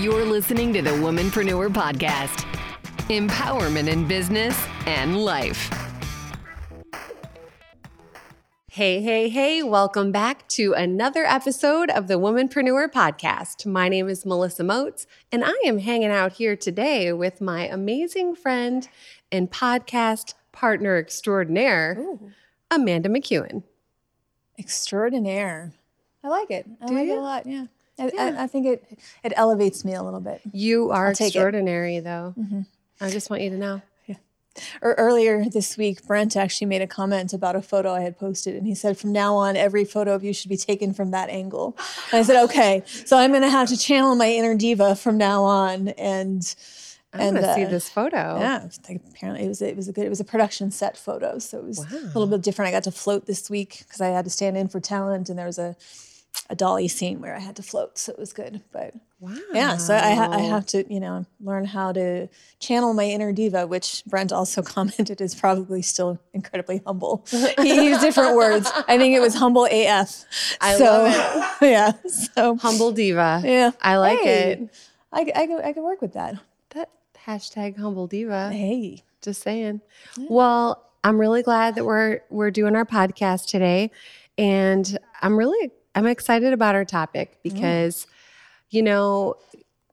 You're listening to the Womanpreneur Podcast empowerment in business and life. Hey, hey, hey, welcome back to another episode of the Womanpreneur Podcast. My name is Melissa Moats, and I am hanging out here today with my amazing friend and podcast partner extraordinaire, Ooh, Amanda McEwen. extraordinaire. I like it. I Do like you? it a lot. Yeah. I, Yeah. I, I think it it elevates me a little bit. You are I'll it. extraordinary, though. Mm-hmm. I just want you to know. Or Er, earlier this week, Brent actually made a comment about a photo I had posted, and he said, "From now on, every photo of you should be taken from that angle." And I said, "Okay, so I'm going to have to channel my inner diva from now on." And I and want to see uh, this photo. Yeah, like, apparently it was it was a good it was a production set photo, so it was a little bit different. I got to float this week because I had to stand in for talent, and there was a a dolly scene where I had to float, so it was good. But Wow. yeah, so I, ha- I have to you know learn how to channel my inner diva, which Brent also commented is probably still incredibly humble. he used different words. I think it was humble AF. I so, love Yeah. So Humble diva. yeah, I like Hey, it. I, I, could- I could work with that. That hashtag humble diva. Hey. Just saying. Well, I'm really glad that we're we're doing our podcast today, and I'm really I'm excited about our topic because, you know,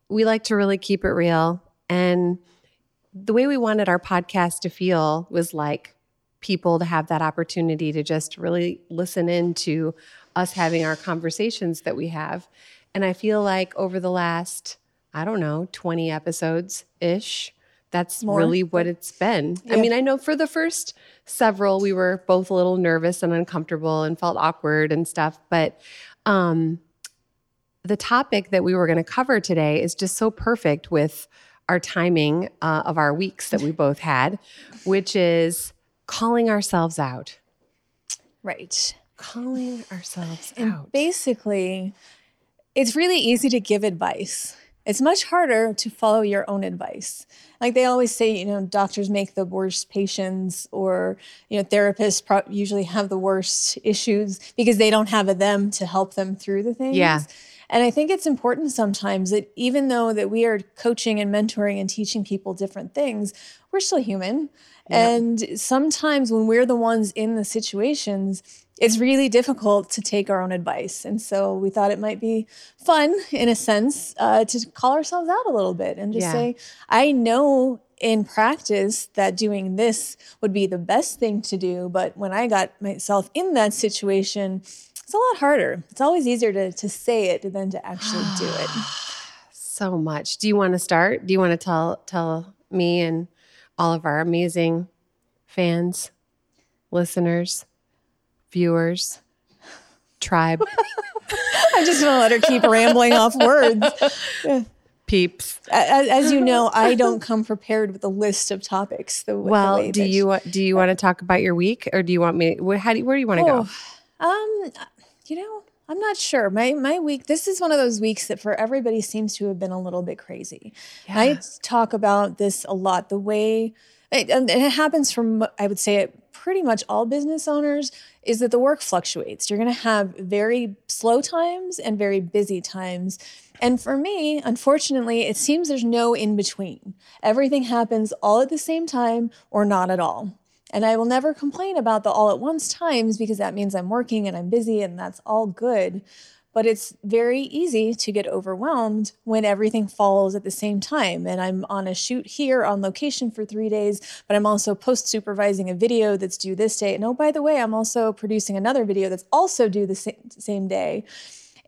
we like to really keep it real, and the way we wanted our podcast to feel was like people to have that opportunity to just really listen into us having our conversations that we have, and I feel like over the last I don't know 20 episodes ish that's More, really what it's been. I mean, I know for the first several, we were both a little nervous and uncomfortable and felt awkward and stuff. But um, the topic that we were going to cover today is just so perfect with our timing uh, of our weeks that we both had, which is calling ourselves out. Right. Calling ourselves And out. basically, it's really easy to give advice. It's much harder to follow your own advice. Like they always say, you know, doctors make the worst patients, or you know, therapists pro- usually have the worst issues because they don't have a them to help them through the things. Yeah. And I think it's important sometimes that even though that we are coaching and mentoring and teaching people different things, we're still human. And sometimes when we're the ones in the situations, it's really difficult to take our own advice. And so we thought it might be fun, in a sense, uh, to call ourselves out a little bit and just Yeah. say, I know in practice that doing this would be the best thing to do. But when I got myself in that situation, it's a lot harder. It's always easier to, to say it than to actually do it. so much. Do you want to start? Do you want to tell tell me and all of our amazing fans, listeners, viewers, tribe, I'm just going to let her keep rambling off words. peeps? As, as you know, I don't come prepared with a list of topics. The, the Well, way do you do you want to talk about your week, or do you want me? Where, how do you, where do you want to go? Oh, um, you know, I'm not sure. My my week. This is one of those weeks that for everybody seems to have been a little bit crazy. Yeah. I talk about this a lot. The way, it, and it happens from I would say it pretty much all business owners is that the work fluctuates. You're going to have very slow times and very busy times. And for me, unfortunately, it seems there's no in between. Everything happens all at the same time or not at all. And I will never complain about the all at once times because that means I'm working and I'm busy and that's all good. But it's very easy to get overwhelmed when everything falls at the same time. And I'm on a shoot here on location for three days, but I'm also post supervising a video that's due this day. And oh, by the way, I'm also producing another video that's also due the sa- same day.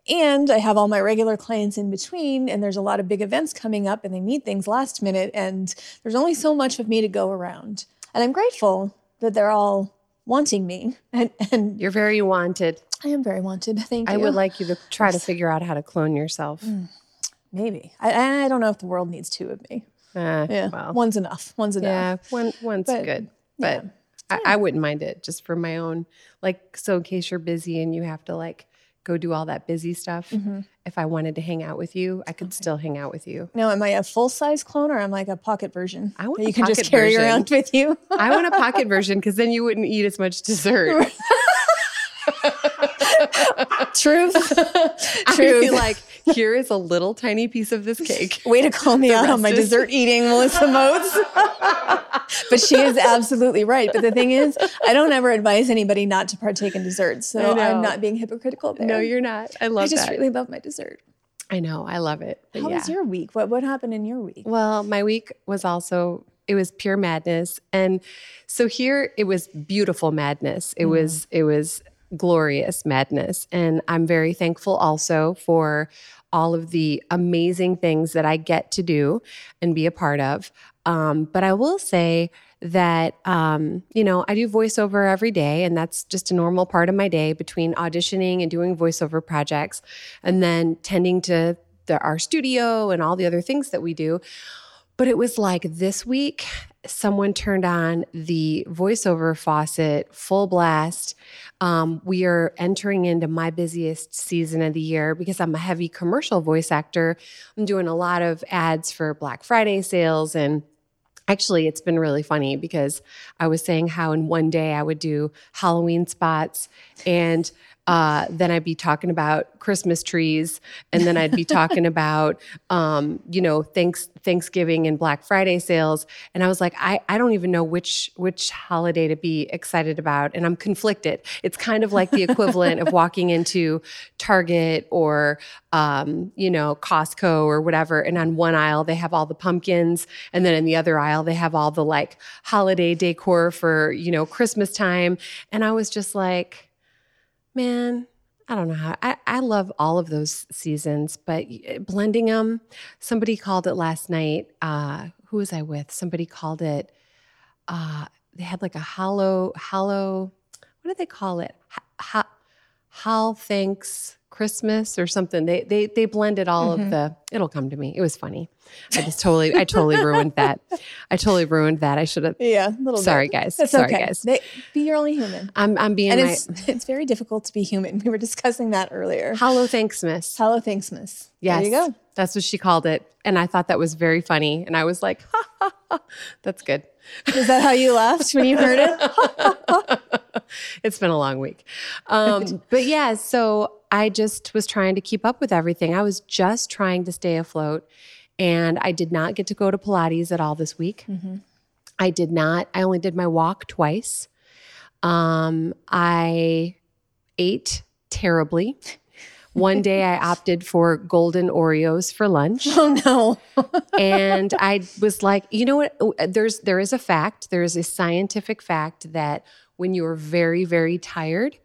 And I have all my regular clients in between, and there's a lot of big events coming up, and they need things last minute. And there's only so much of me to go around. And I'm grateful that they're all wanting me. And, and You're very wanted. I am very wanted. Thank you. I would like you to try to figure out how to clone yourself. Maybe. I, I don't know if the world needs two of me. Uh, Yeah. Well, One's enough. One's enough. yeah, one one's But, good, but I, I wouldn't mind it just for my own. Like, so in case you're busy and you have to like go do all that busy stuff, Mm-hmm. If I wanted to hang out with you, I could still hang out with you. Now, am I a full size clone or am I like a pocket version? I want that you can just carry version. around with you. I want a pocket version because then you wouldn't eat as much dessert. Truth. Truth. like here is a little tiny piece of this cake. Way to call me out on my dessert eating, Melissa Moats. But she is absolutely right. But the thing is, I don't ever advise anybody not to partake in dessert. So. I'm not being hypocritical there. No, you're not. I love I just that. really love my dessert. I know. I love it. But How yeah. was your week? What what happened in your week? Well, my week was also it was pure madness. And so here it was beautiful madness. It mm-hmm. was it was glorious madness. And I'm very thankful also for all of the amazing things that I get to do and be a part of. Um, but I will say that um, you know I do voiceover every day, and that's just a normal part of my day between auditioning and doing voiceover projects, and then tending to the, our studio and all the other things that we do. But it was like this week, someone turned on the voiceover faucet full blast. Um, we are entering into my busiest season of the year because I'm a heavy commercial voice actor. I'm doing a lot of ads for Black Friday sales and Actually, it's been really funny because I was saying how in one day I would do Halloween spots and uh, then I'd be talking about Christmas trees, and then I'd be talking about, um, you know, thanks Thanksgiving and Black Friday sales. And I was like, I, I don't even know which which holiday to be excited about, and I'm conflicted. It's kind of like the equivalent of walking into Target or, um, you know, Costco or whatever, and on one aisle they have all the pumpkins, and then in the other aisle they have all the like holiday decor for you know Christmas time, and I was just like man i don't know how i, I love all of those seasons but blending them somebody called it last night uh who was i with? Somebody called it uh they had like a hollow hollow what do they call it hal thanks christmas or something they they they blended all of mm-hmm. the it'll come to me it was funny i just totally i totally ruined that i totally ruined that i should have Yeah, a little sorry bit. guys That's sorry okay. guys They, be you're only human. i'm i'm being And my it's it's very difficult to be human. We were discussing that earlier. hollow thanksmas Hello, thanks, Miss. Yes. There you go. That's what she called it. And I thought that was very funny. And I was like, ha, ha, ha. that's good. Is that how you laughed when you heard it? it's been a long week. Um, but yeah, so I just was trying to keep up with everything. I was just trying to stay afloat. And I did not get to go to Pilates at all this week. I did not, I only did my walk twice. Um, I ate terribly. One day I opted for golden Oreos for lunch. Oh no. and I was like, you know what? There's there is a fact. There is a scientific fact that when you are very very tired,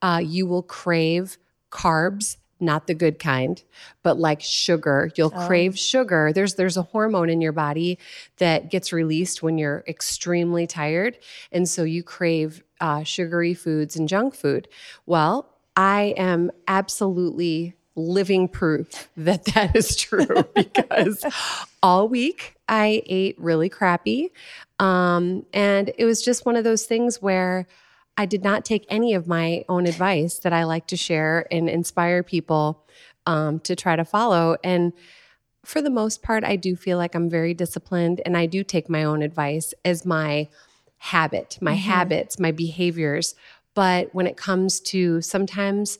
uh, you will crave carbs, not the good kind, but like sugar. You'll crave sugar. There's there's a hormone in your body that gets released when you're extremely tired, and so you crave uh, sugary foods and junk food. Well, I am absolutely living proof that that is true because all week I ate really crappy. Um, and it was just one of those things where I did not take any of my own advice that I like to share and inspire people um, to try to follow. And for the most part, I do feel like I'm very disciplined and I do take my own advice as my habit, my habits, my behaviors. But when it comes to sometimes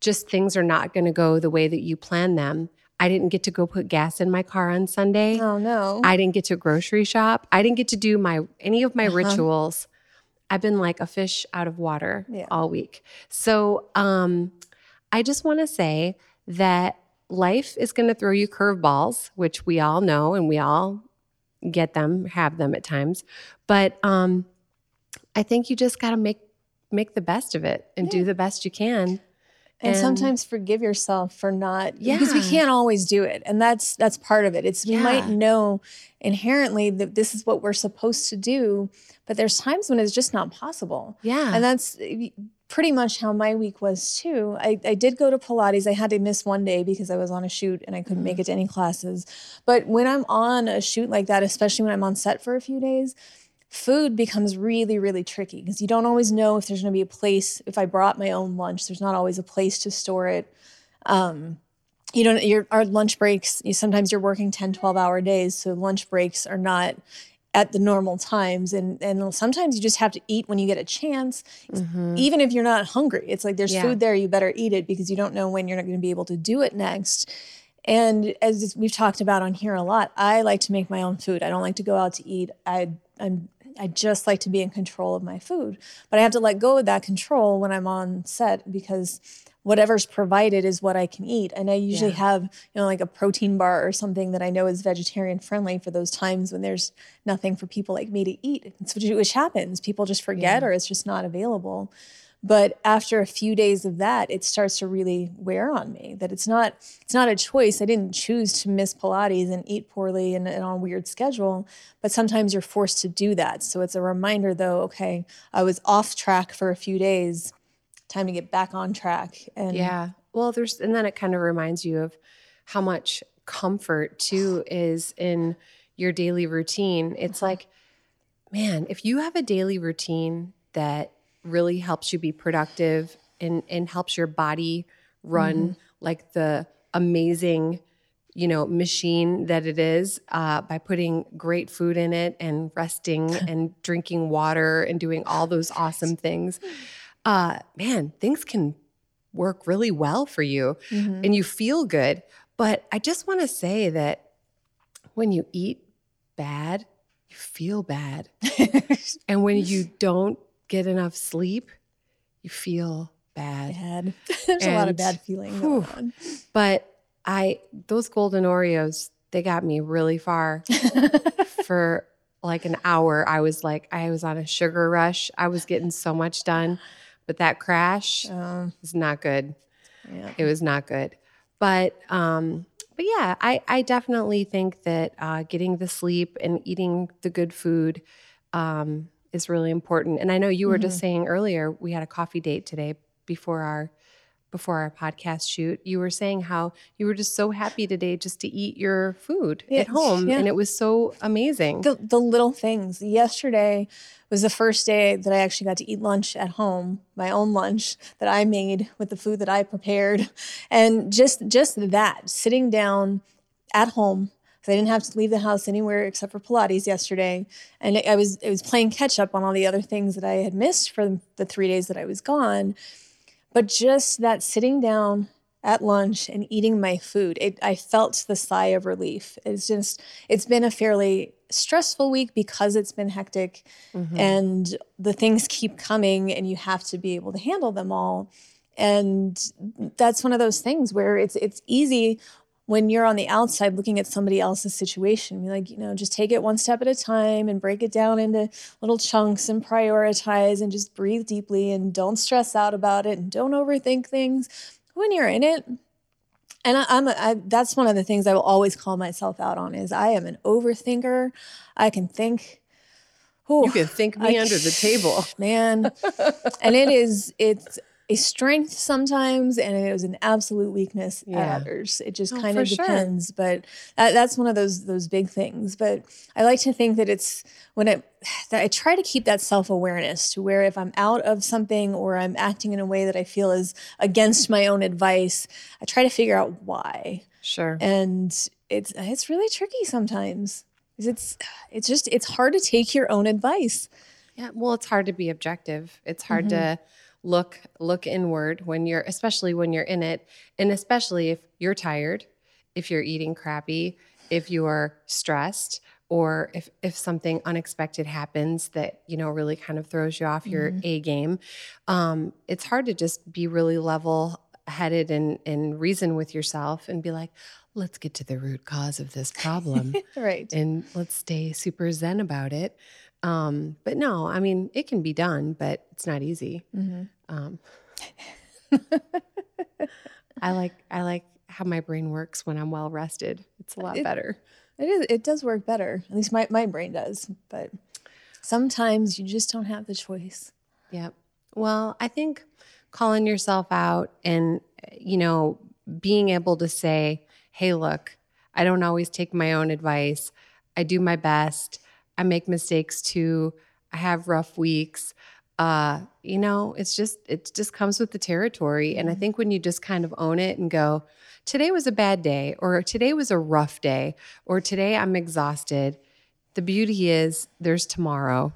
just things are not going to go the way that you plan them. I didn't get to go put gas in my car on Sunday. Oh no. I didn't get to grocery shop. I didn't get to do my any of my rituals. I've been like a fish out of water Yeah. all week. So um, I just want to say that life is going to throw you curveballs, which we all know and we all get them, have them at times. But um, I think you just got to make make the best of it and do the best you can. and, and- sometimes forgive yourself for not yeah. because we can't always do it. And that's that's part of it. It's we might know inherently that this is what we're supposed to do but there's times when it's just not possible. Yeah. and that's eh, pretty much how my week was too. I, I did go to pilates. I had to miss one day because i was on a shoot and i couldn't make it to any classes. But when i'm on a shoot like that especially when i'm on set for a few days food becomes really really tricky because you don't always know if there's going to be a place if i brought my own lunch there's not always a place to store it um, you don't your our lunch breaks you, sometimes you're working 10 12 hour days so lunch breaks are not at the normal times and and sometimes you just have to eat when you get a chance even if you're not hungry it's like there's Yeah. food there you better eat it because you don't know when you're not going to be able to do it next And as we've talked about on here a lot, I like to make my own food. I don't like to go out to eat. I I'm I just like to be in control of my food. But I have to let go of that control when I'm on set because whatever's provided is what I can eat. And I usually Yeah. have, you know, like a protein bar or something that I know is vegetarian friendly for those times when there's nothing for people like me to eat. It's which, which happens. People just forget or it's just not available. But after a few days of that, it starts to really wear on me that it's not it's not a choice. I didn't choose to miss Pilates and eat poorly and, and on a weird schedule, but sometimes you're forced to do that. So it's a reminder though, okay, I was off track for a few days. Time to get back on track. And Yeah. Well, there's, and then it kind of reminds you of how much comfort too is in your daily routine. It's like, man, if you have a daily routine that really helps you be productive and, and helps your body run like the amazing, you know, machine that it is uh, by putting great food in it and resting and drinking water and doing all those awesome things, uh, man, things can work really well for you Mhm. and you feel good. But I just want to say that when you eat bad, you feel bad. and when you don't get enough sleep, you feel bad. bad. There's a lot of bad feeling going whew. on. But I, those golden Oreos, they got me really far for like an hour. I was like, I was on a sugar rush. I was getting so much done. But that crash Um, was not good. yeah. It was not good. But um, but yeah, I I definitely think that uh, getting the sleep and eating the good food um, is really important. And I know you were just mm-hmm. saying earlier we had a coffee date today before our before our podcast shoot. You were saying how you were just so happy today just to eat your food Yeah, at home, yeah. and it was so amazing. the, the little things. Yesterday was the first day that I actually got to eat lunch at home, my own lunch that I made with the food that I prepared. And just just that, sitting down at home. Because I didn't have to leave the house anywhere except for Pilates yesterday, and I was I was playing catch up on all the other things that I had missed for the three days that I was gone. But just that sitting down at lunch and eating my food, it, I felt the sigh of relief. It's just, it's been a fairly stressful week because it's been hectic mm-hmm. and the things keep coming and you have to be able to handle them all. And that's one of those things where it's it's easy when you're on the outside looking at somebody else's situation, be like, you know, just take it one step at a time and break it down into little chunks and prioritize and just breathe deeply and don't stress out about it and don't overthink things. When you're in it, and I, I'm a, I, that's one of the things I will always call myself out on is I am an overthinker. I can think. you can think me I- under the table. man and it is it's a strength sometimes and it was an absolute weakness Yeah. at others it just Oh, kind of sure. depends but that, that's one of those those big things but i like to think that it's when it that i try to keep that self-awareness to where if i'm out of something or i'm acting in a way that i feel is against my own advice i try to figure out why Sure. and it's it's really tricky sometimes it's it's just it's hard to take your own advice Yeah, well, it's hard to be objective. It's hard Mm-hmm. to look look inward when you're especially when you're in it and especially if you're tired, if you're eating crappy, if you're stressed or if if something unexpected happens that, you know, really kind of throws you off your Mm-hmm. A game. Um it's hard to just be really level headed and and reason with yourself and be like, let's get to the root cause of this problem right and let's stay super zen about it. Um, but no, I mean, it can be done, but it's not easy. Mm-hmm. Um, I like I like how my brain works when I'm well rested. It's a lot It- better. It is. It does work better. At least my, my brain does. But sometimes you just don't have the choice. Yep. Well, I think calling yourself out and you know being able to say, "Hey, look, I don't always take my own advice. I do my best. I make mistakes too. I have rough weeks." Uh, you know, it's just it just comes with the territory. And I think when you just kind of own it and go, "Today was a bad day," or "Today was a rough day," or "Today I'm exhausted." The beauty is there's tomorrow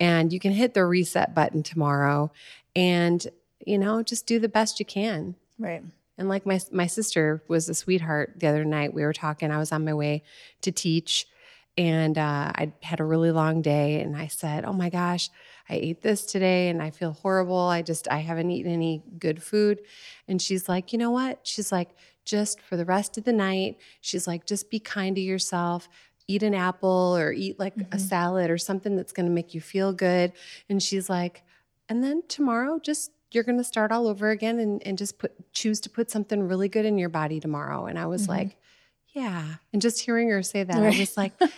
and you can hit the reset button tomorrow and you know just do the best you can Right. And like my my sister was a sweetheart the other night. We were talking. I was on my way to teach, and uh, I had a really long day. And I said, "Oh my gosh, I ate this today, and I feel horrible. I just I haven't eaten any good food." And she's like, "You know what?" She's like, "Just for the rest of the night." She's like, "Just be kind to yourself." Eat an apple or eat like a salad or something that's going to make you feel good. And she's like, and then tomorrow, just you're going to start all over again and, and just put choose to put something really good in your body tomorrow. And I was Mm-hmm. like, yeah. And just hearing her say that, I was like, that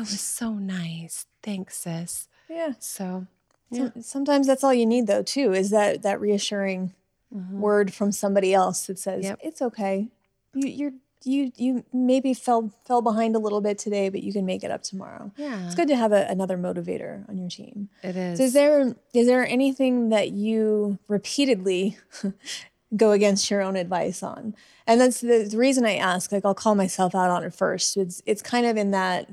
was so nice. Thanks, sis. Yeah. So, Some- Sometimes that's all you need, though, too, is that that reassuring mm-hmm. word from somebody else that says Yep. it's okay. You, you're you you maybe fell fell behind a little bit today, but you can make it up tomorrow. yeah, It's good to have a, another motivator on your team. it is. So is there is there anything that you repeatedly go against your own advice on? And that's the, the reason I ask. Like I'll call myself out on it first. It's it's kind of in that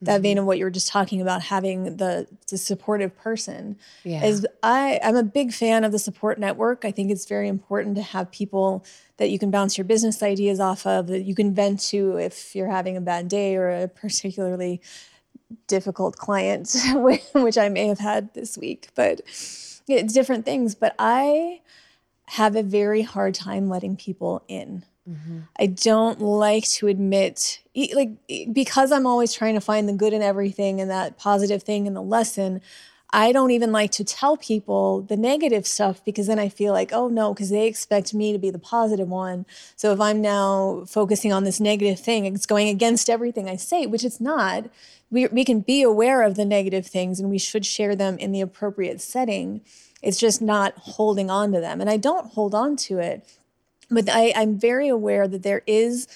that Mm-hmm. vein of what you were just talking about, having the the supportive person. Yeah. Is I I'm a big fan of the support network. I think it's very important to have people that you can bounce your business ideas off of, that you can vent to if you're having a bad day or a particularly difficult client, which I may have had this week, but it's different things. But I have a very hard time letting people in. Mm-hmm. I don't like to admit, like, because I'm always trying to find the good in everything and that positive thing in the lesson. I don't even like to tell people the negative stuff because then I feel like, oh no, because they expect me to be the positive one. So if I'm now focusing on this negative thing, it's going against everything I say, which it's not. We, we can be aware of the negative things and we should share them in the appropriate setting. It's just not holding on to them. And I don't hold on to it but I, I'm very aware that there is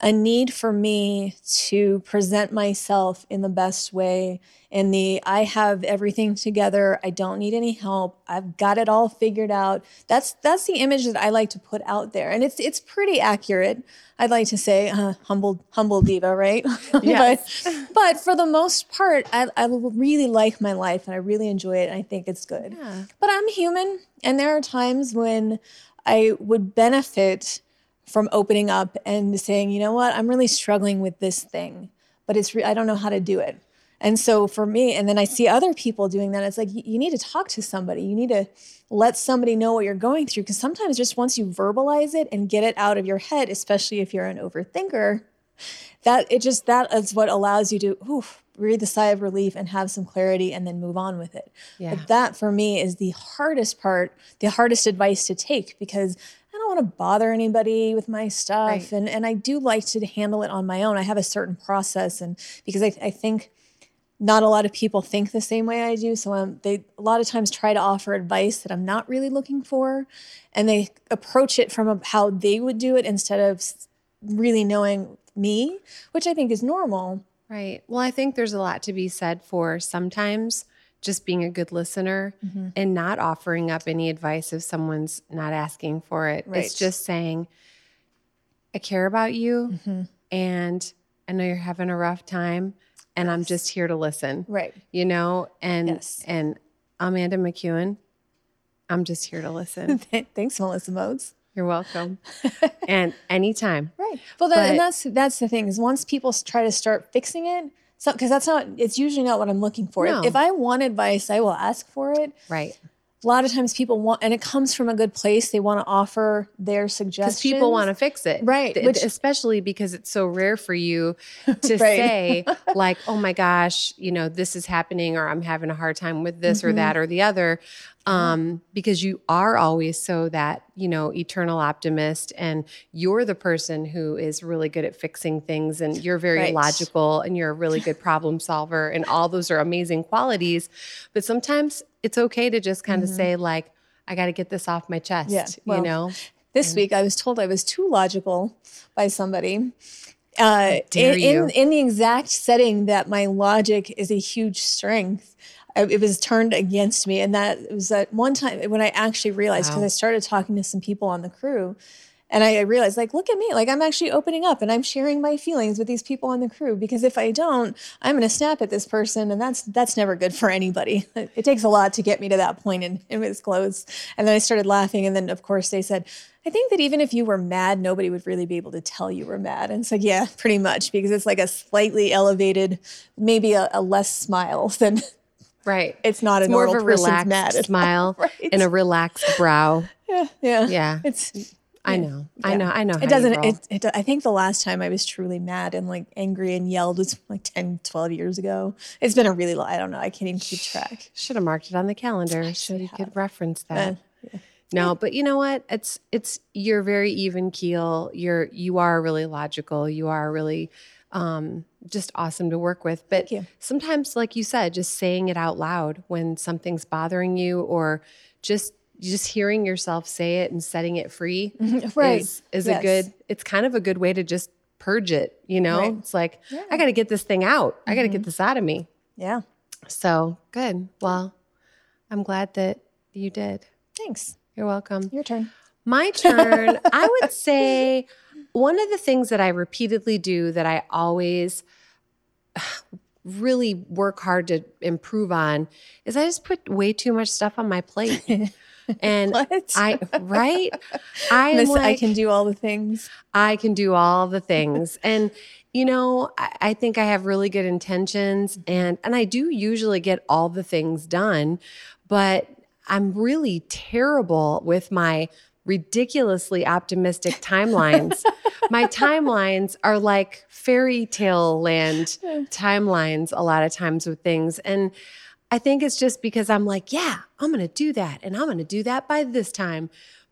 a need for me to present myself in the best way in the I have everything together, I don't need any help, I've got it all figured out. That's that's the image that I like to put out there. And it's it's pretty accurate. I'd like to say uh, humble humble diva, right? Yes. but but for the most part, I, I really like my life and I really enjoy it and I think it's good. Yeah. But I'm human and there are times when I would benefit from opening up and saying, you know what, I'm really struggling with this thing, but it's re- I don't know how to do it. And so for me, and then I see other people doing that. It's like you you need to talk to somebody. You need to let somebody know what you're going through because sometimes just once you verbalize it and get it out of your head, especially if you're an overthinker, that it just that is what allows you to oof, breathe a sigh of relief and have some clarity and then move on with it. Yeah. But that for me is the hardest part, the hardest advice to take because don't want to bother anybody with my stuff. Right. And and I do like to handle it on my own. I have a certain process and because I, I think not a lot of people think the same way I do. So um, they a lot of times try to offer advice that I'm not really looking for, and they approach it from a, how they would do it instead of really knowing me, which I think is normal. Right. Well, I think there's a lot to be said for sometimes just being a good listener Mm-hmm. and not offering up any advice if someone's not asking for it. Right. It's just saying, I care about you Mm-hmm. and I know you're having a rough time and I'm just here to listen. Right. You know, and Yes. and Amanda McEwen, I'm just here to listen. Thanks, Melissa Moats. You're welcome. and anytime. Right. Well, that, But- and that's that's the thing is once people try to start fixing it, so because that's not it's usually not what I'm looking for. If- If I want advice, I will ask for it. Right. A lot of times people want, and it comes from a good place. They want to offer their suggestions. because people want to fix it Right, Th- which- especially because it's so rare for you to Right. say like oh my gosh you know this is happening or i'm having a hard time with this Mm-hmm. or that or the other um, because you are always so that you know eternal optimist and you're the person who is really good at fixing things and you're very Right. logical and you're a really good problem solver and all those are amazing qualities but sometimes it's okay to just kind of say like i got to get this off my chest Mm-hmm. Yeah, well, you know This week, I was told I was too logical by somebody. Uh, in, you. in in the exact setting that my logic is a huge strength, it was turned against me, and that was at one time when I actually realized because Wow. I started talking to some people on the crew, and I realized, like, look at me, like I'm actually opening up and I'm sharing my feelings with these people on the crew. Because if I don't, I'm going to snap at this person, and that's that's never good for anybody. It takes a lot to get me to that point, and in his clothes. And then I started laughing, and then of course they said, I think that even if you were mad, nobody would really be able to tell you were mad. And it's like, yeah, pretty much, because it's like a slightly elevated, maybe a, a less smile than Right. it's not It's a more of a relaxed mad smile Right. and a relaxed brow. yeah, yeah, Yeah. It's I know. I know. I know. it doesn't it, it i think the last time i was truly mad and like angry and yelled was like 10 12 years ago it's been a really long i don't know i can't even keep track Should have marked it on the calendar so you could reference that. Uh, No, but you know what? It's it's you're very even keel. You're you are really logical. You are really um, just awesome to work with. But sometimes, like you said, just saying it out loud when something's bothering you, or just just hearing yourself say it and setting it free, Right. is is Yes. a good. It's kind of a good way to just purge it. You know, Right. it's like I got to get this thing out. I got to Mm-hmm. get this out of me. yeah So good. Well, I'm glad that you did. thanks You're welcome. your turn My turn. I would say one of the things that I repeatedly do that I always really work hard to improve on is I just put way too much stuff on my plate. And I right? I Miss, like, i can do all the things I can do all the things. And you know, I, I think I have really good intentions and and I do usually get all the things done, but I'm really terrible with my ridiculously optimistic timelines. my timelines are like fairy tale land timelines a lot of times with things. And I think it's just because I'm like, yeah, I'm going to do that and I'm going to do that by this time.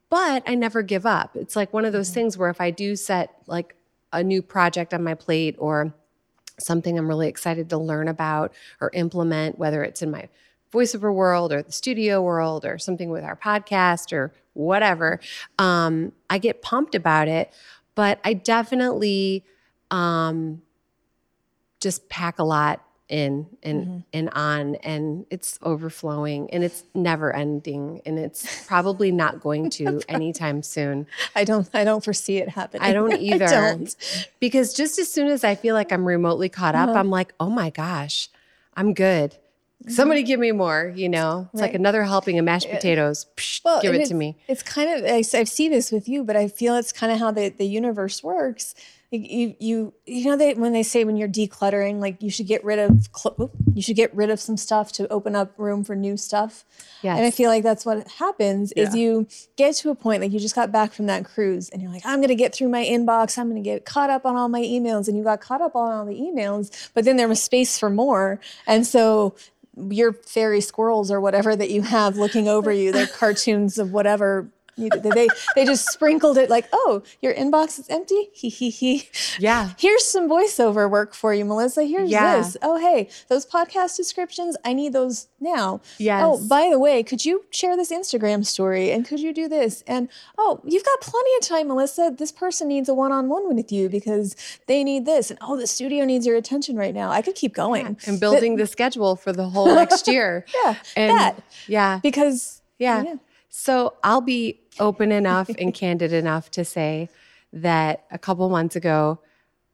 But I never give up. It's like one of those things where if I do set like a new project on my plate or something I'm really excited to learn about or implement, whether it's in my voiceover world or the studio world or something with our podcast or whatever, um, I get pumped about it. But I definitely um, just pack a lot in and and on and it's overflowing and it's never ending and it's probably not going to anytime soon i don't i don't foresee it happening I don't either. don't. Because just as soon as I feel like I'm remotely caught up, Uh-huh. I'm like, oh my gosh, I'm good. Somebody give me more, you know? It's like another helping of mashed potatoes. Psh, well give it to me. it's kind of I, s- I see this with you but i feel it's kind of how the, the universe works Like, you you you know they when they say when you're decluttering like you should get rid of cl- you should get rid of some stuff to open up room for new stuff Yes. and i feel like that's what happens is you get to a point like you just got back from that cruise and you're like i'm going to get through my inbox i'm going to get caught up on all my emails and you got caught up on all the emails but then there was space for more and so your fairy squirrels or whatever that you have looking over you they're cartoons of whatever they they just sprinkled it like oh your inbox is empty he he he Yeah. here's some voiceover work for you melissa here's Yeah. this oh hey those podcast descriptions i need those now oh, Yes. oh by the way could you share this instagram story and could you do this and oh you've got plenty of time melissa this person needs a one-on-one with you because they need this and oh the studio needs your attention right now i could keep going And building the schedule for the whole next year. yeah And that yeah. because Yeah. Yeah. So I'll be open enough and candid enough to say that a couple months ago,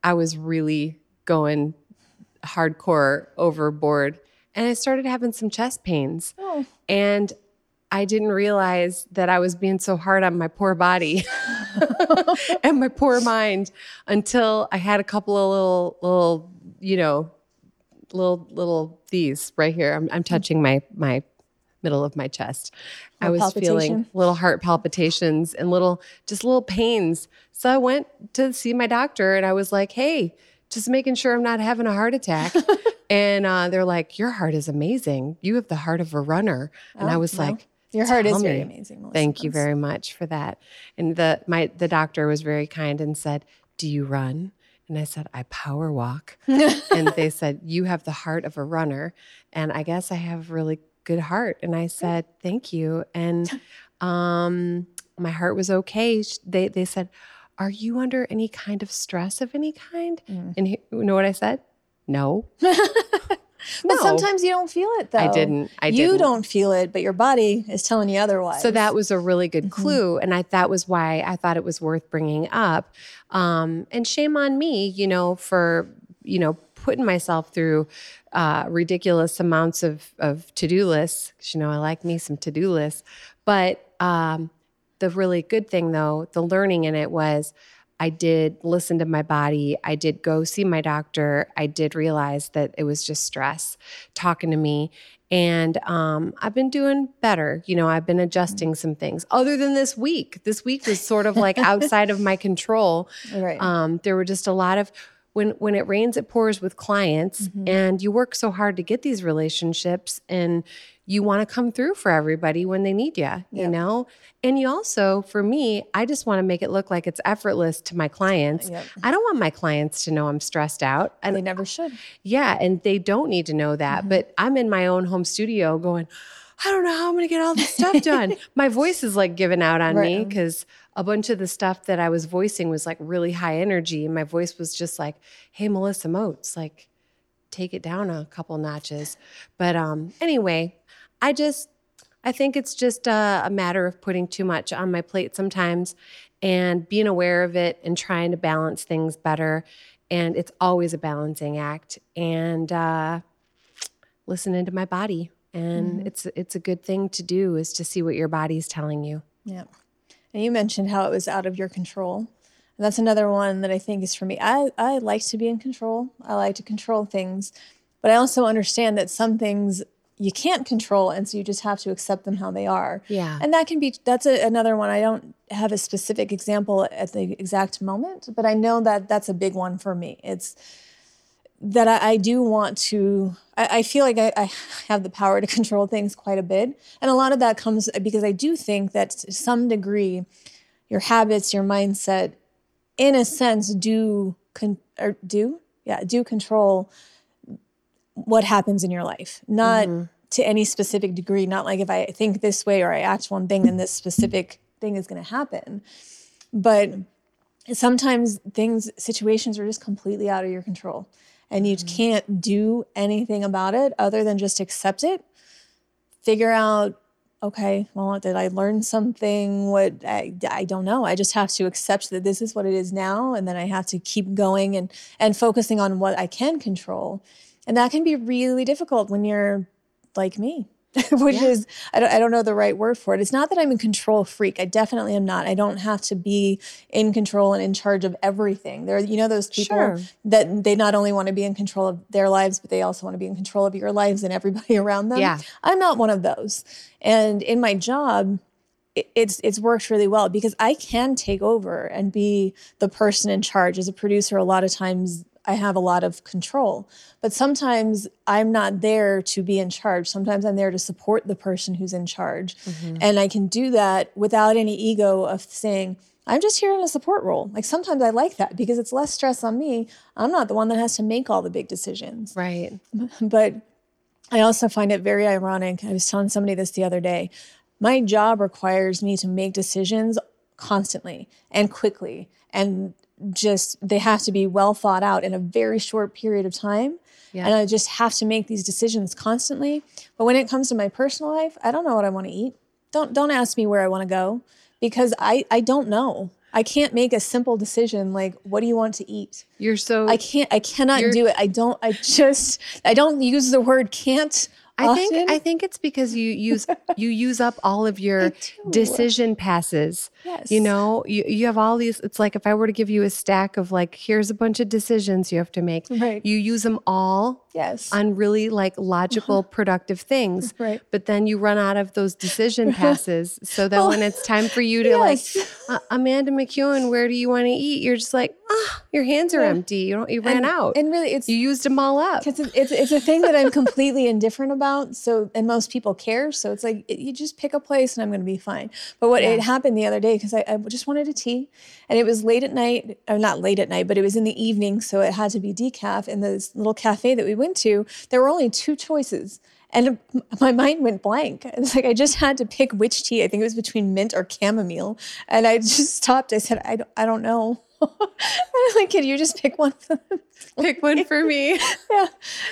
I was really going hardcore overboard and I started having some chest pains. Oh. And I didn't realize that I was being so hard on my poor body and my poor mind until I had a couple of little, little, you know, little, little these right here. I'm, I'm touching my, my middle of my chest. I was feeling little heart palpitations and little, just little pains. So I went to see my doctor and I was like, hey, just making sure I'm not having a heart attack. and uh, they're like, your heart is amazing. You have the heart of a runner. And I Oh, was well, like, your heart is "Tell very amazing Melissa. Thank you very much for that. And the my the doctor was very kind and said, "Do you run?" And I said, "I power walk." and they said, "You have the heart of a runner." And I guess I have really good heart. And I said, "Thank you." And um, my heart was okay. They they said, "Are you under any kind of stress of any kind?" Mm. And he, you know what I said? No. But No. sometimes you don't feel it though. I didn't. I you didn't. don't feel it, but your body is telling you otherwise. So that was a really good Mm-hmm. clue, and I that was why I thought it was worth bringing up. Um, and shame on me, you know, for you know putting myself through uh, ridiculous amounts of of to do lists. 'cause, you know, I like me some to do lists. But um, the really good thing, though, the learning in it was. I did listen to my body. I did go see my doctor. I did realize that it was just stress talking to me. And um, I've been doing better. You know, I've been adjusting some things other than this week. This week was sort of like outside of my control. right. Um, there were just a lot of when when it rains, it pours with clients, mm-hmm. and you work so hard to get these relationships, and you want to come through for everybody when they need you. You Yep. know, and you also, for me, I just want to make it look like it's effortless to my clients. Yep. I don't want my clients to know I'm stressed out. And they never should. yeah, and they don't need to know that. Mm-hmm. But I'm in my own home studio going, I don't know how I'm going to get all this stuff done. my voice is like giving out on me because a bunch of the stuff that I was voicing was like really high energy. And my voice was just like, hey, Melissa Moats, like take it down a couple notches. But um, anyway, I just, I think it's just a, a matter of putting too much on my plate sometimes and being aware of it and trying to balance things better. And it's always a balancing act. And uh, listening to my body. And mm-hmm. it's it's a good thing to do is to see what your body's telling you. Yeah. And you mentioned how it was out of your control. And that's another one that I think is for me. I, I like to be in control. I like to control things. But I also understand that some things you can't control. And so you just have to accept them how they are. Yeah. And that can be, that's a, another one. I don't have a specific example at the exact moment, but I know that that's a big one for me. It's, that I, I do want to I, I feel like I, I have the power to control things quite a bit. And a lot of that comes because i do think that to some degree your habits your mindset in a sense do con- or do yeah do control what happens in your life. Not mm-hmm. to any specific degree not like if i think this way or i act one thing then this specific thing is going to happen. But sometimes things situations are just completely out of your control and you mm. can't do anything about it other than just accept it figure out okay well did i learn something? What I, I don't know. I just have to accept that this is what it is now and then i have to keep going and and focusing on what i can control. And that can be really difficult when you're like me which Yeah. is I don't, I don't know the right word for it. It's not that i'm a control freak. I definitely am not. I don't have to be in control and in charge of everything. There you know those people Sure. that they not only want to be in control of their lives but they also want to be in control of your lives and everybody around them. Yeah. i'm not one of those. And in my job it's it's worked really well because I can take over and be the person in charge. As a producer a lot of times I have a lot of control. But sometimes I'm not there to be in charge. Sometimes I'm there to support the person who's in charge. Mm-hmm. And I can do that without any ego of saying I'm just here in a support role. Like sometimes I like that because it's less stress on me. I'm not the one that has to make all the big decisions. Right. but I also find it very ironic. I was telling somebody this the other day. My job requires me to make decisions constantly and quickly. And just they have to be well thought out in a very short period of time. Yeah. And I just have to make these decisions constantly. But when it comes to my personal life, I don't know what I want to eat. Don't don't ask me where I want to go because I I don't know. I can't make a simple decision like what do you want to eat? You're so I can't I cannot do it. I don't I just I don't use the word can't I think. I think it's because you use you use up all of your decision passes. Yes. You know, you, you have all these it's like if I were to give you a stack of like here's a bunch of decisions you have to make. Right. You use them all yes. on really like logical productive things. Right. But then you run out of those decision passes so that when it's time for you to Yes. like uh, Amanda McEwen, where do you want to eat? You're just like, ah, your hands are empty. You don't you ran and, out. And really it's you used them all up. because it's, it's, it's a thing that I'm completely indifferent about. So, and most people care. So it's like, it- you just pick a place and I'm going to be fine. But what it happened the other day, because I, I just wanted a tea and it was late at night, or not late at night, but it was in the evening. So it had to be decaf. And this little cafe that we went to, there were only two choices. And my mind went blank. It's like I just had to pick which tea. I think it was between mint or chamomile. And I just stopped. I said, I don't, I don't know. like, can you just pick one? Pick one for me. yeah.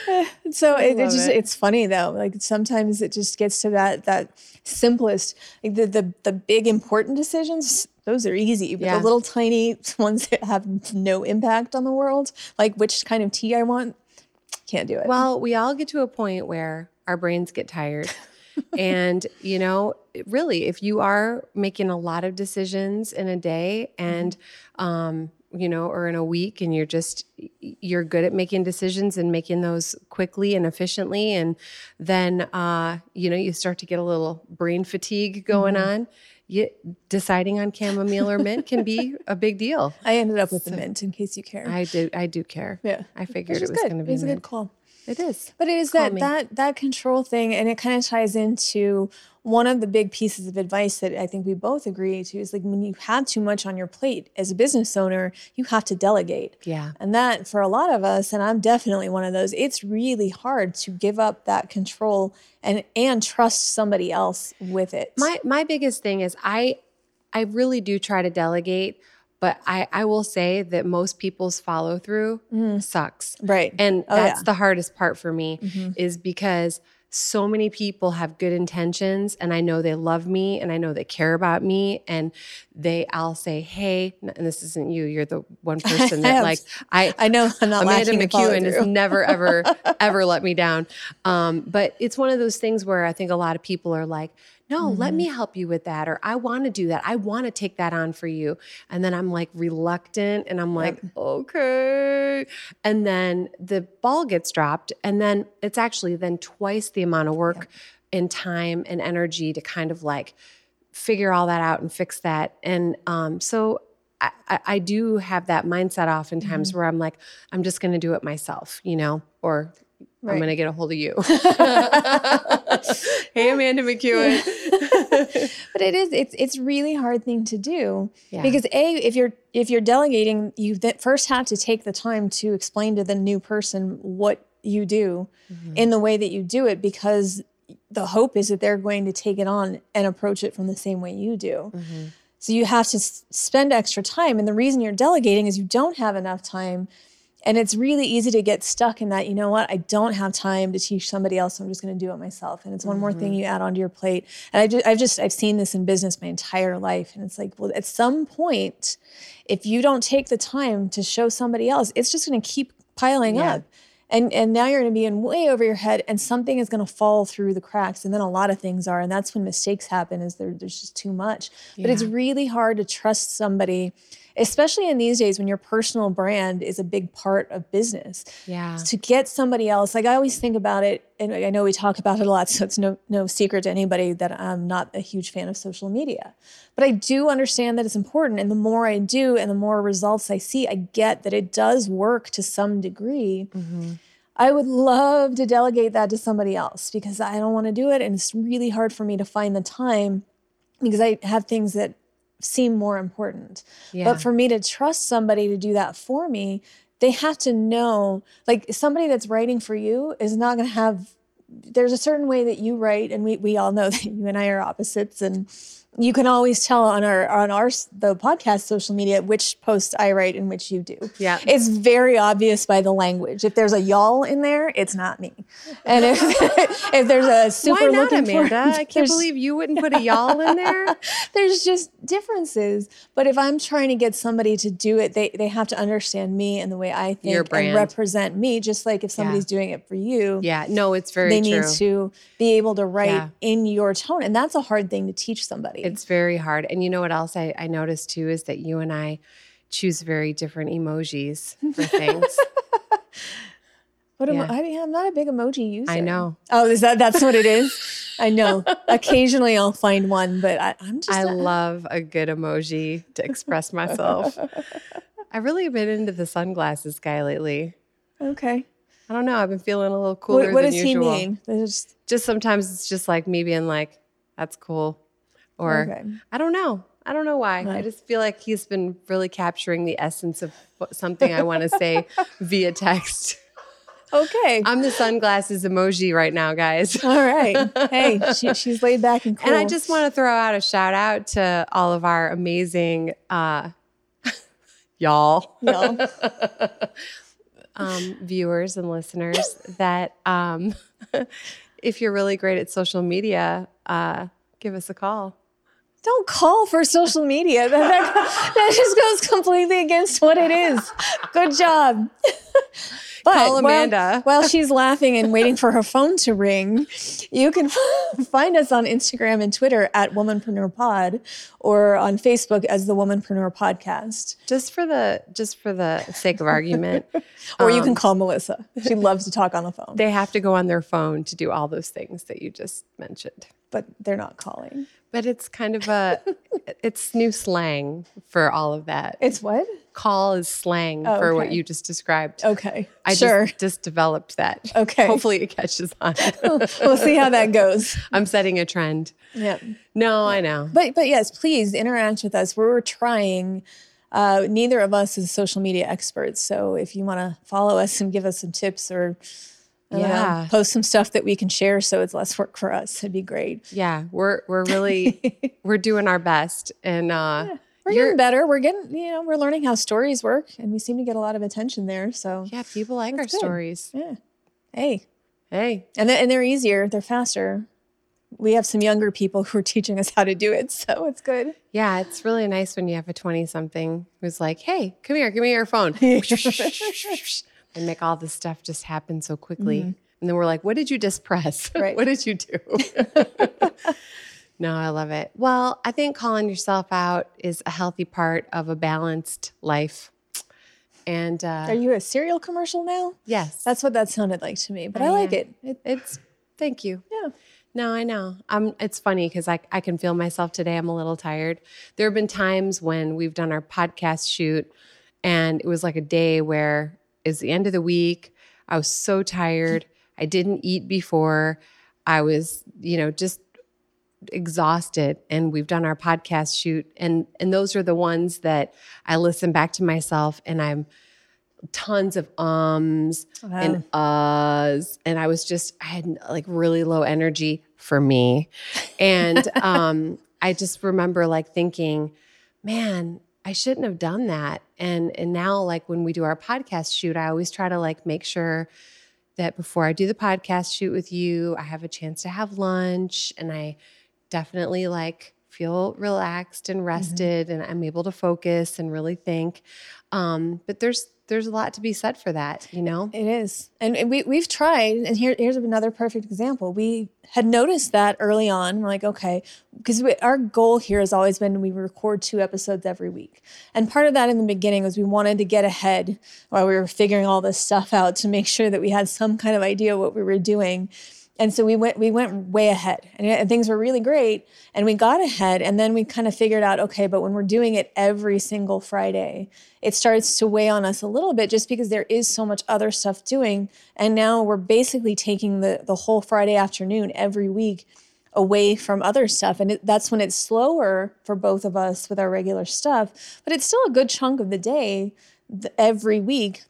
Uh, so it, it just it. it's funny though. Like sometimes it just gets to that that simplest, like the the the big important decisions. Those are easy, but Yeah. the little tiny ones that have no impact on the world, like which kind of tea I want, can't do it. Well, we all get to a point where our brains get tired. And, you know, really, if you are making a lot of decisions in a day and, um, you know, or in a week, and you're just, you're good at making decisions and making those quickly and efficiently. And then, uh, you know, you start to get a little brain fatigue going on. You, deciding on chamomile or mint can be a big deal. I ended up with the mint in case you care. I do, I do care. yeah. I figured it was going to It be was a good call. It is. But it is Call that me. that that control thing, and it kind of ties into one of the big pieces of advice that I think we both agree to is like when you have too much on your plate as a business owner, you have to delegate. Yeah. And that for a lot of us, and I'm definitely one of those, it's really hard to give up that control and and trust somebody else with it. My my biggest thing is I I really do try to delegate, but I I will say that most people's follow through sucks. right. And Oh, that's yeah. Mm-hmm. the hardest part for me is because so many people have good intentions and I know they love me and I know they care about me and they I'll say, "Hey, and this isn't you, you're the one person that have- like I I know I'm not Amanda lacking in follow McEwen has never, ever, ever let me down. Um, but it's one of those things where I think a lot of people are like, no, let Mm-hmm. me help you with that. Or I want to do that. I want to take that on for you. And then I'm like reluctant and I'm like, okay. And then the ball gets dropped. And then it's actually then twice the amount of work and time and energy to kind of like figure all that out and fix that. And um, so I, I, do have that mindset oftentimes Mm-hmm. where I'm like, I'm just going to do it myself, you know, or I'm going to get a hold of you. hey, Amanda McEwen. but it is it's it's really hard thing to do Yeah. because a if you're if you're delegating you first have to take the time to explain to the new person what you do Mm-hmm. in the way that you do it because the hope is that they're going to take it on and approach it from the same way you do Mm-hmm. so you have to s- spend extra time and the reason you're delegating is you don't have enough time and it's really easy to get stuck in that, you know what, I don't have time to teach somebody else. So I'm just going to do it myself. And it's one more thing mm-hmm. you add onto your plate. And I just, I've just, I've seen this in business my entire life. And it's like, well, at some point, if you don't take the time to show somebody else, it's just going to keep piling Yeah. up. And, and now you're going to be in way over your head and something is going to fall through the cracks and then a lot of things are and that's when mistakes happen is there, there's just too much but it's really hard to trust somebody especially in these days when your personal brand is a big part of business Yeah. to get somebody else like i always think about it and i know we talk about it a lot so it's no no secret to anybody that i'm not a huge fan of social media but i do understand that it's important and the more i do and the more results i see i get that it does work to some degree mm-hmm. I would love to delegate that to somebody else because I don't want to do it. And it's really hard for me to find the time because I have things that seem more important. Yeah. But for me to trust somebody to do that for me, they have to know like somebody that's writing for you is not going to have, there's a certain way that you write. And we, we all know that you and I are opposites. And you can always tell on our on our the podcast social media which post I write and which you do. Yeah. It's very obvious by the language. If there's a y'all in there, it's not me. And if if there's a super Why not, looking for- Amanda? I can't believe you wouldn't put a y'all in there. there's just differences. But if I'm trying to get somebody to do it, they they have to understand me and the way I think and represent me. Just like if somebody's doing it for you, Yeah. No, it's very they true. need to be able to write Yeah. in your tone, and that's a hard thing to teach somebody. It's very hard. And you know what else I, I noticed too is that you and I choose very different emojis for things. What am Yeah. I, I? I'm not a big emoji user. I know. Oh, is that that's what it is? I know. Occasionally I'll find one, but I, I'm just I not- love a good emoji to express myself. I've really been into the sunglasses guy lately. okay. I don't know. I've been feeling a little cooler What, what does usual. he mean? There's- Just sometimes it's just like me being like, "That's cool," or Okay. I don't know. I don't know why. I just feel like he's been really capturing the essence of something I want to say via text. Okay. I'm the sunglasses emoji right now, guys. All right. Hey, she, she's laid back and cool. And I just want to throw out a shout out to all of our amazing uh, y'all, y'all. um, viewers and listeners, that um, if you're really great at social media, uh, give us a call. Don't call for social media. That, that, that just goes completely against what it is. Good job. But Call while- Amanda. While, she's laughing and waiting for her phone to ring, you can find us on Instagram and Twitter at Womanpreneur Pod or on Facebook as the Womanpreneur Podcast. Just for the just for the sake of argument, Or you can um, call Melissa. She loves to talk on the phone, they have to go on their phone to do all those things that you just mentioned. but they're not calling. But it's kind of a it's new slang for all of that. It's what? Call is slang Oh, for what you just described. Okay. I sure. just, just developed that. Okay. Hopefully it catches on. we'll see how that goes. I'm setting a trend. Yeah. No, I know. But but yes, please interact with us. We're trying. Uh, neither of us is social media experts, so if you want to follow us and give us some tips or I don't know, Yeah. post some stuff that we can share, so it's less work for us, it'd be great. Yeah, we're we're really we're doing our best, and uh, We're getting better. We're getting you know we're learning how stories work, and we seem to get a lot of attention there. So yeah, people like our good. stories. yeah, hey, Hey, and they and they're easier, they're faster. We have some younger people who are teaching us how to do it, so it's good. yeah, it's really nice when you have a twenty something who's like, "Hey, come here, give me your phone," and make all this stuff just happen so quickly. And then we're like, "What did you just press? Right. what did you do?" no, I love it. Well, I think calling yourself out is a healthy part of a balanced life. And uh, Are you a cereal commercial now? yes, That's what that sounded like to me, but I I, like it. it. it's. Thank you. Yeah. No, I know. Um, it's funny because I, I can feel myself today. I'm a little tired. There have been times when we've done our podcast shoot, and it was like a day where it's the end of the week. I was so tired. I didn't eat before. I was, you know, just exhausted. And we've done our podcast shoot, and and those are the ones that I listen back to myself, and I'm tons of ums and uhs and i was just i had like really low energy for me and um i just remember like thinking man i shouldn't have done that. And and now like when we do our podcast shoot i always try to like make sure that before i do the podcast shoot with you i have a chance to have lunch and i definitely like feel relaxed and rested and i'm able to focus and really think. Um but there's there's a lot to be said for that you know It is. And we, we've tried, and here, here's another perfect example. We had noticed that early on. We're like, okay, because our goal here has always been we record two episodes every week. And part of that in the beginning was we wanted to get ahead while we were figuring all this stuff out to make sure that we had some kind of idea what we were doing. And so we went we went way ahead and, and things were really great and we got ahead and then we kind of figured out okay but when we're doing it every single Friday it starts to weigh on us a little bit just because there is so much other stuff doing and now we're basically taking the the whole Friday afternoon every week away from other stuff and it, that's when it's slower for both of us with our regular stuff but it's still a good chunk of the day every week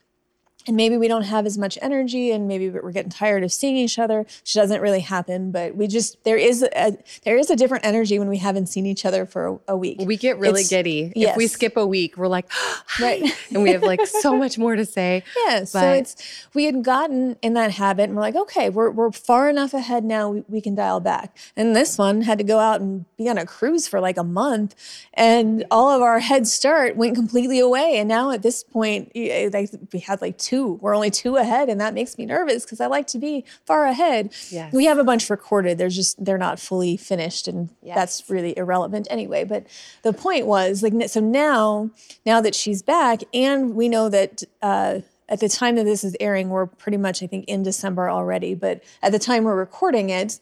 and maybe we don't have as much energy and maybe we're getting tired of seeing each other which doesn't really happen but we just there is a there is a different energy when we haven't seen each other for a, a week. We get really It's- giddy. If we skip a week we're like Right. and we have like so much more to say yeah so it's we had gotten in that habit and we're like okay we're, we're far enough ahead now we, we can dial back. And this one had to go out and be on a cruise for like a month and all of our head start went completely away. And now at this point we had like two we're only two ahead and that makes me nervous because i like to be far ahead. Yes. we have a bunch recorded. There's just they're not fully finished and that's really irrelevant anyway. But the point was like so now now that she's back and we know that uh at the time that this is airing we're pretty much i think in december already but at the time we're recording it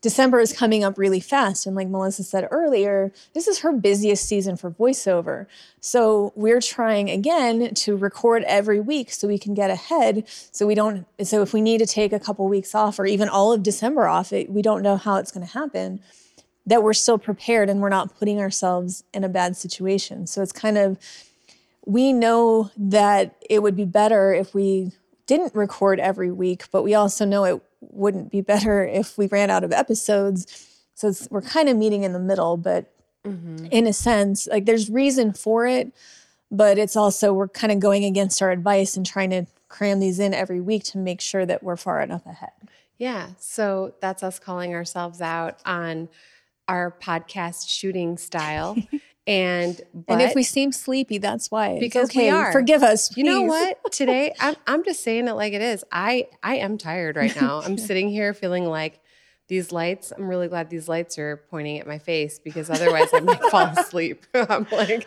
December is coming up really fast. And like Melissa said earlier, this is her busiest season for voiceover. So we're trying again to record every week so we can get ahead. So we don't, so if we need to take a couple weeks off or even all of December off, it, we don't know how it's going to happen, that we're still prepared and we're not putting ourselves in a bad situation. So it's kind of, we know that it would be better if we didn't record every week, but we also know it wouldn't be better if we ran out of episodes. So it's, we're kind of meeting in the middle, but mm-hmm. in a sense, like there's reason for it, but it's also we're kind of going against our advice and trying to cram these in every week to make sure that we're far enough ahead. Yeah. So that's us calling ourselves out on our podcast shooting style. And and if we seem sleepy, that's why. Because we are. Forgive us. you know what? Today I'm I'm just saying it like it is. I I am tired right now. I'm sitting here feeling like these lights, I'm really glad these lights are pointing at my face because otherwise I might fall asleep. I'm like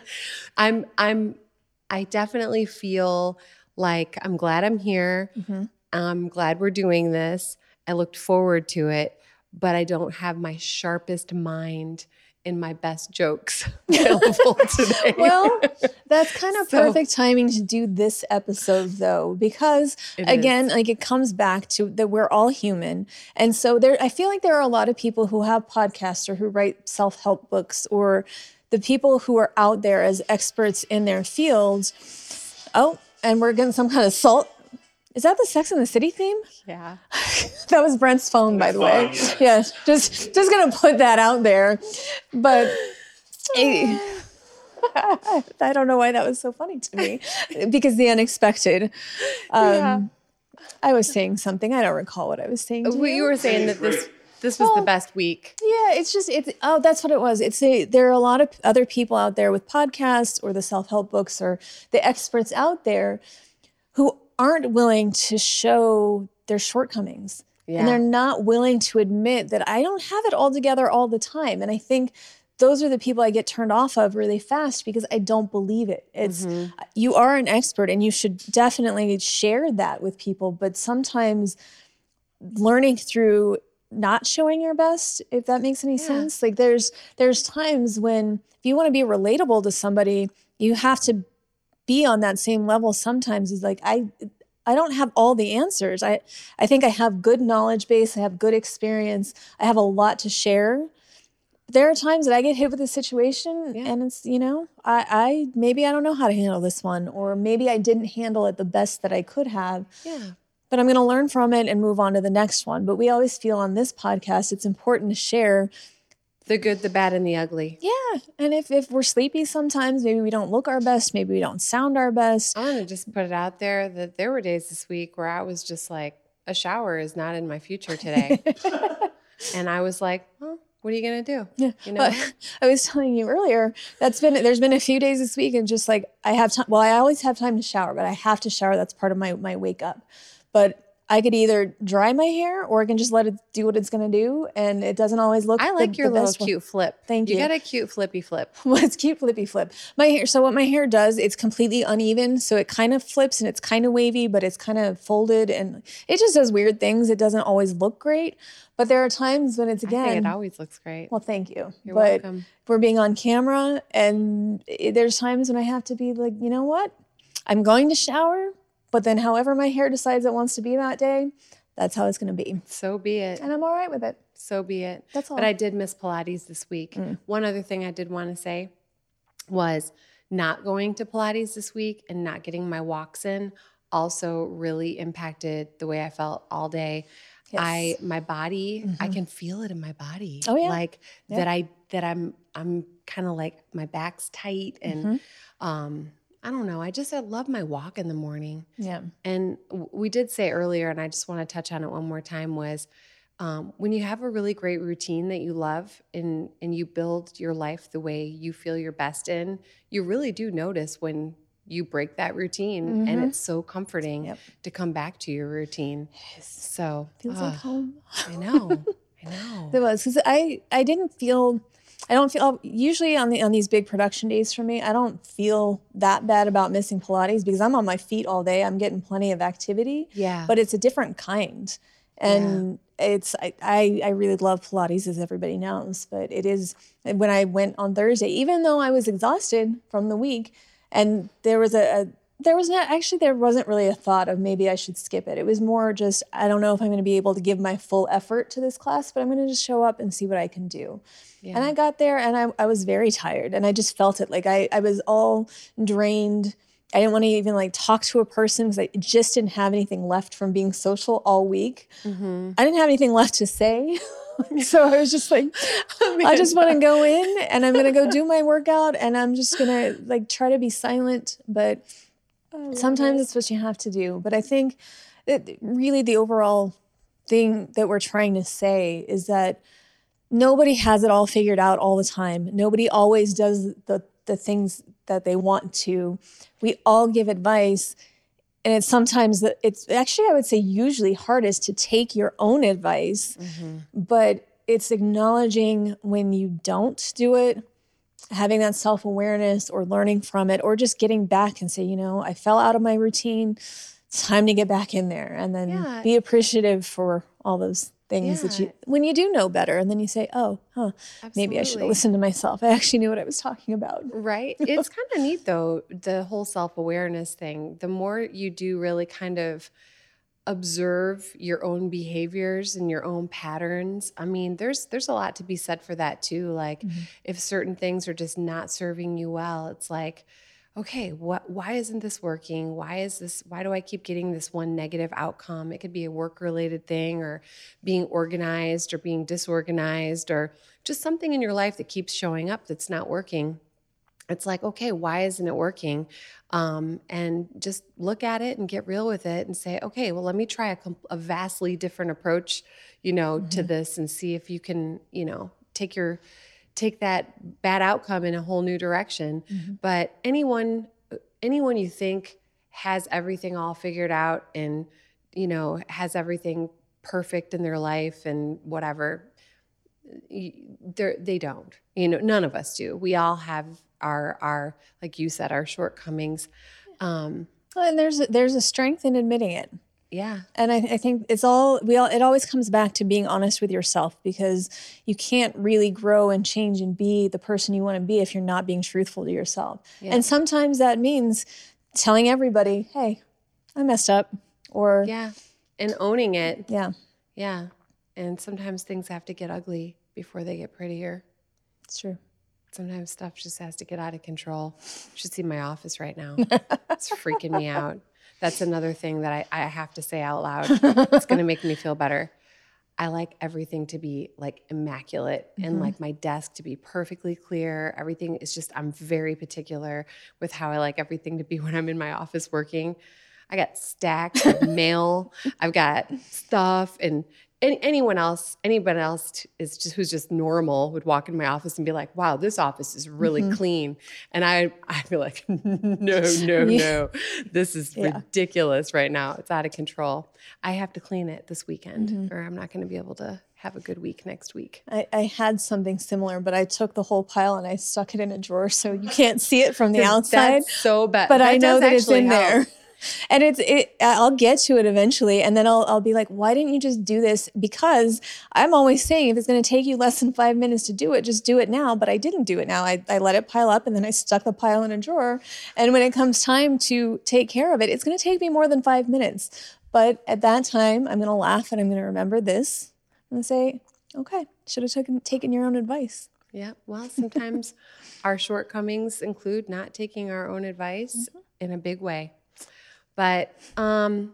I'm I'm I definitely feel like I'm glad I'm here. Mhm. I'm glad we're doing this. I looked forward to it, but I don't have my sharpest mind in my best jokes available today. Well, that's kind of So- perfect timing to do this episode though, because again, is. like it comes back to that we're all human. And so there I feel like there are a lot of people who have podcasts or who write self-help books or the people who are out there as experts in their fields. Oh, and we're getting some kind of salt. Is that the Sex and the City theme? yeah. That was Brent's phone, by the way. Yeah, just just gonna put that out there. But eh, I don't know why that was so funny to me because the unexpected. Um, Yeah. I was saying something. I don't recall what I was saying. To Well, you were saying that this this was the best week. yeah, it's just it's oh that's what it was. It's a, there are a lot of other people out there with podcasts or the self help books or the experts out there who aren't willing to show their shortcomings. Yeah. And they're not willing to admit that I don't have it all together all the time. And I think those are the people I get turned off of really fast because I don't believe it. It's mm-hmm. uh, you are an expert and you should definitely share that with people, but sometimes learning through not showing your best if that makes any sense like there's there's times when if you want to be relatable to somebody you have to be on that same level sometimes is like i i don't have all the answers i i think i have good knowledge base i have good experience i have a lot to share there are times that i get hit with a situation Yeah. and it's you know i i maybe i don't know how to handle this one or maybe i didn't handle it the best that i could have Yeah. but I'm going to learn from it and move on to the next one. But we always feel on this podcast it's important to share. The good, the bad, and the ugly. Yeah. And if, if we're sleepy sometimes, maybe we don't look our best, maybe we don't sound our best. I want to just put it out there that there were days this week where I was just like, a shower is not in my future today. and I was like, well, what are you going to do? Yeah. You know, But I was telling you earlier, that's been, there's been a few days this week and just like I have time. Well, I always have time to shower, but I have to shower. That's part of my, my wake up. But I could either dry my hair or I can just let it do what it's going to do. And it doesn't always look I the- like your the little one. cute flip. Thank You you. got a cute flippy flip. Well, it's cute flippy flip. My hair. So what my hair does, it's completely uneven. So it kind of flips and it's kind of wavy, but it's kind of folded and it just does weird things. It doesn't always look great, but there are times when it's again. it always looks great. well, thank you. You're but welcome. we're being on camera, and there's times when I have to be like, you know what? I'm going to shower, but then however my hair decides it wants to be that day, that's how it's going to be, So be it. and I'm all right with it. So be it. That's all. But I did miss Pilates this week. Mm. One other thing I did want to say was not going to Pilates this week and not getting my walks in also really impacted the way I felt all day. I my body, I can feel it in my body. Mm-hmm. Oh, yeah. Like Yeah. that I that I'm I'm kind of like my back's tight and Mm-hmm. um I don't know. I just I love my walk in the morning. yeah. And we did say earlier, and I just want to touch on it one more time, was um, when you have a really great routine that you love and and you build your life the way you feel your best in, you really do notice when you break that routine, and Mhm. it's so comforting Yep. to come back to your routine. So Feels like ah, home. I know, I know. It was because I I didn't feel I don't feel usually on the on these big production days for me I don't feel that bad about missing Pilates because I'm on my feet all day. I'm getting plenty of activity yeah, but it's a different kind. And it's I, I I really love Pilates as everybody knows but it is when I went on Thursday even though I was exhausted from the week and there was a, a there was not actually there wasn't really a thought of maybe I should skip it. It was more just I don't know if I'm going to be able to give my full effort to this class, but I'm going to just show up and see what I can do. yeah. And I got there and I, I was very tired and I just felt it like I, I was all drained I didn't want to even like talk to a person because I just didn't have anything left from being social all week. Mm-hmm. I didn't have anything left to say. so I was just like, I just want to go in and I'm going to go do my workout and I'm just going to like try to be silent. But sometimes it's what you have to do. But I think that really the overall thing that we're trying to say is that nobody has it all figured out all the time. Nobody always does the, the things that they want to. We all give advice. And it's sometimes that it's actually, I would say, usually hardest to take your own advice, mm-hmm. but it's acknowledging when you don't do it, having that self awareness or learning from it, or just getting back and say, you know, I fell out of my routine. It's time to get back in there and then Yeah. be appreciative for all those things that you, when you do know better, and then you say, oh, huh, maybe I should Absolutely. have listened to myself. I actually knew what I was talking about. Right. It's kind of neat though, the whole self awareness thing. The more you do really kind of observe your own behaviors and your own patterns i mean there's there's a lot to be said for that too like mm-hmm. if certain things are just not serving you well it's like okay what why isn't this working? Why is this why do i keep getting this one negative outcome? It could be a work related thing or being organized or being disorganized or just something in your life that keeps showing up that's not working it's like okay why isn't it working? Um, and just look at it and get real with it and say okay well let me try a, a vastly different approach you know to mm-hmm. this and see if you can you know take your take that bad outcome in a whole new direction. Mm-hmm. But anyone uh, anyone you think has everything all figured out and you know has everything perfect in their life and whatever they don't you know none of us do. We all have our our like you said our shortcomings um and there's a, there's a strength in admitting it. yeah And I, I think it's all we all. It always comes back to being honest with yourself because you can't really grow and change and be the person you want to be if you're not being truthful to yourself. And sometimes that means telling everybody, "Hey, I messed up," or yeah and owning it yeah, yeah and sometimes things have to get ugly before they get prettier it's true. Sometimes stuff just has to get out of control. You should see my office right now. It's freaking me out. That's another thing that I, I have to say out loud. It's going to make me feel better. I like everything to be like immaculate and mm-hmm. like my desk to be perfectly clear. Everything is just i'm very particular with how i like everything to be when i'm in my office working. I got stacks of mail. I've got stuff and anyone else, anyone else is just who's just normal would walk in my office and be like, "Wow, this office is really clean," and I I'd be like, "No, no, no, this is Yeah. ridiculous right now. It's out of control. I have to clean it this weekend, Mm-hmm. or I'm not going to be able to have a good week next week." I, I had something similar, but I took the whole pile and I stuck it in a drawer so you can't see it from the outside. so bad, but I know that it's in help. there. And it's it I'll get to it eventually and then I'll I'll be like, why didn't you just do this? Because I'm always saying if it's gonna take you less than five minutes to do it, just do it now. But I didn't do it now. I, I let it pile up and then I stuck the pile in a drawer. And when it comes time to take care of it, it's gonna take me more than five minutes. But at that time, I'm gonna laugh and I'm gonna remember this and say, okay, should have taken taken your own advice. Yeah. Well, sometimes our shortcomings include not taking our own advice Mm-hmm. in a big way. But um,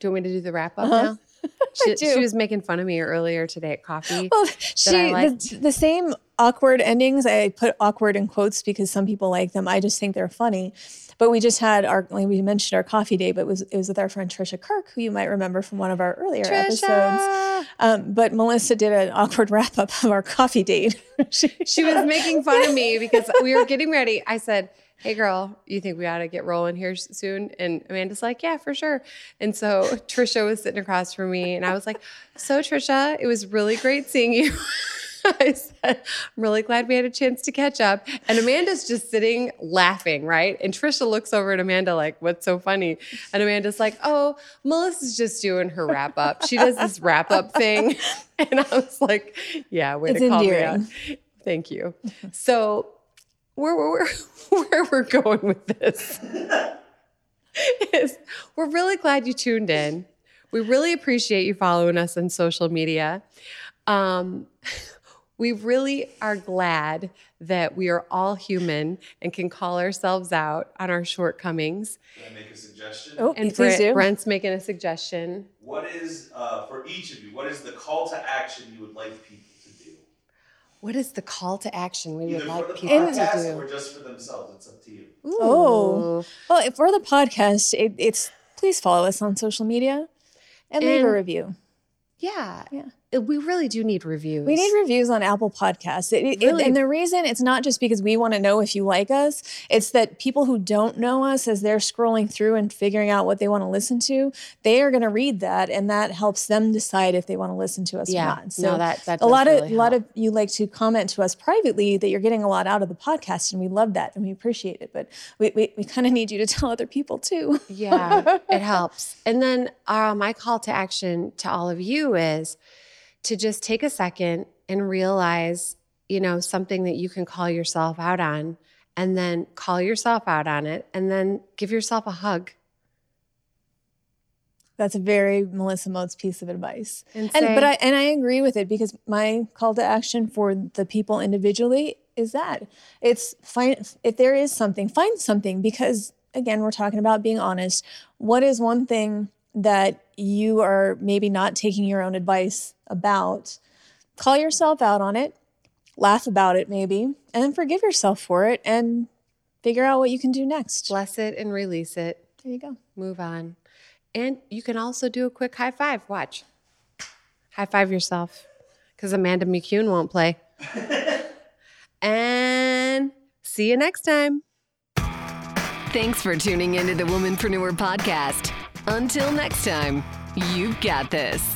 do you want me to do the wrap up Uh-huh. now? She, do. she was making fun of me earlier today at coffee. Well, she the, the same awkward endings. I put awkward in quotes because some people like them. I just think they're funny. But we just had our like we mentioned our coffee date, but it was it was with our friend Trisha Kirk, who you might remember from one of our earlier episodes. Um, but Melissa did an awkward wrap up of our coffee date. she, she was making fun of me because we were getting ready. I said, Hey girl, you think we ought to get rolling here soon? And Amanda's like, Yeah, for sure. And so Trisha was sitting across from me, and I was like, So, Trisha, it was really great seeing you. I said, I'm really glad we had a chance to catch up. And Amanda's just sitting laughing, right? And Trisha looks over at Amanda like, What's so funny? And Amanda's like, Oh, Melissa's just doing her wrap up. She does this wrap up thing. And I was like, Yeah, way It's to call me out. Thank you. So, where, where, where we're going with this is we're really glad you tuned in. We really appreciate you following us on social media. Um, we really are glad that we are all human and can call ourselves out on our shortcomings. Can I make a suggestion? Oh, And please Brent, do. Brent's making a suggestion. What is, uh, for each of you, what is the call to action you would like people to do? What is the call to action we would Either like for the people to podcast or do? just for themselves. It's up to you. Oh. Well, for the podcast, it, it's please follow us on social media and, leave a review. Yeah. Yeah. Uh, We really do need reviews. We need reviews on Apple Podcasts. It- it- Really- and the reason it's not just because we want to know if you like us, it's that people who don't know us, as they're scrolling through and figuring out what they want to listen to, they are going to read that, and that helps them decide if they want to listen to us Yeah. or not. So No, that- that a lot does of really a lot of you like to comment to us privately that you're getting a lot out of the podcast, and we love that and we appreciate it. But we we, we kind of need you to tell other people too. Yeah, it helps. And then uh, my call to action to all of you is to just take a second and realize, you know, something that you can call yourself out on, and then call yourself out on it, and then give yourself a hug. That's a very Melissa Moats piece of advice. And, And but I and I agree with it because my call to action for the people individually is that it's find if there is something, find something because again, we're talking about being honest. What is one thing that you are maybe not taking your own advice about? Call yourself out on it, laugh about it maybe, and forgive yourself for it and figure out what you can do next. bless it and release it. There you go. Move on. And you can also do a quick high five. Watch. High five yourself because Amanda McEwen won't play. and see you next time. Thanks for tuning into the Womanpreneur Podcast. Until next time, you've got this.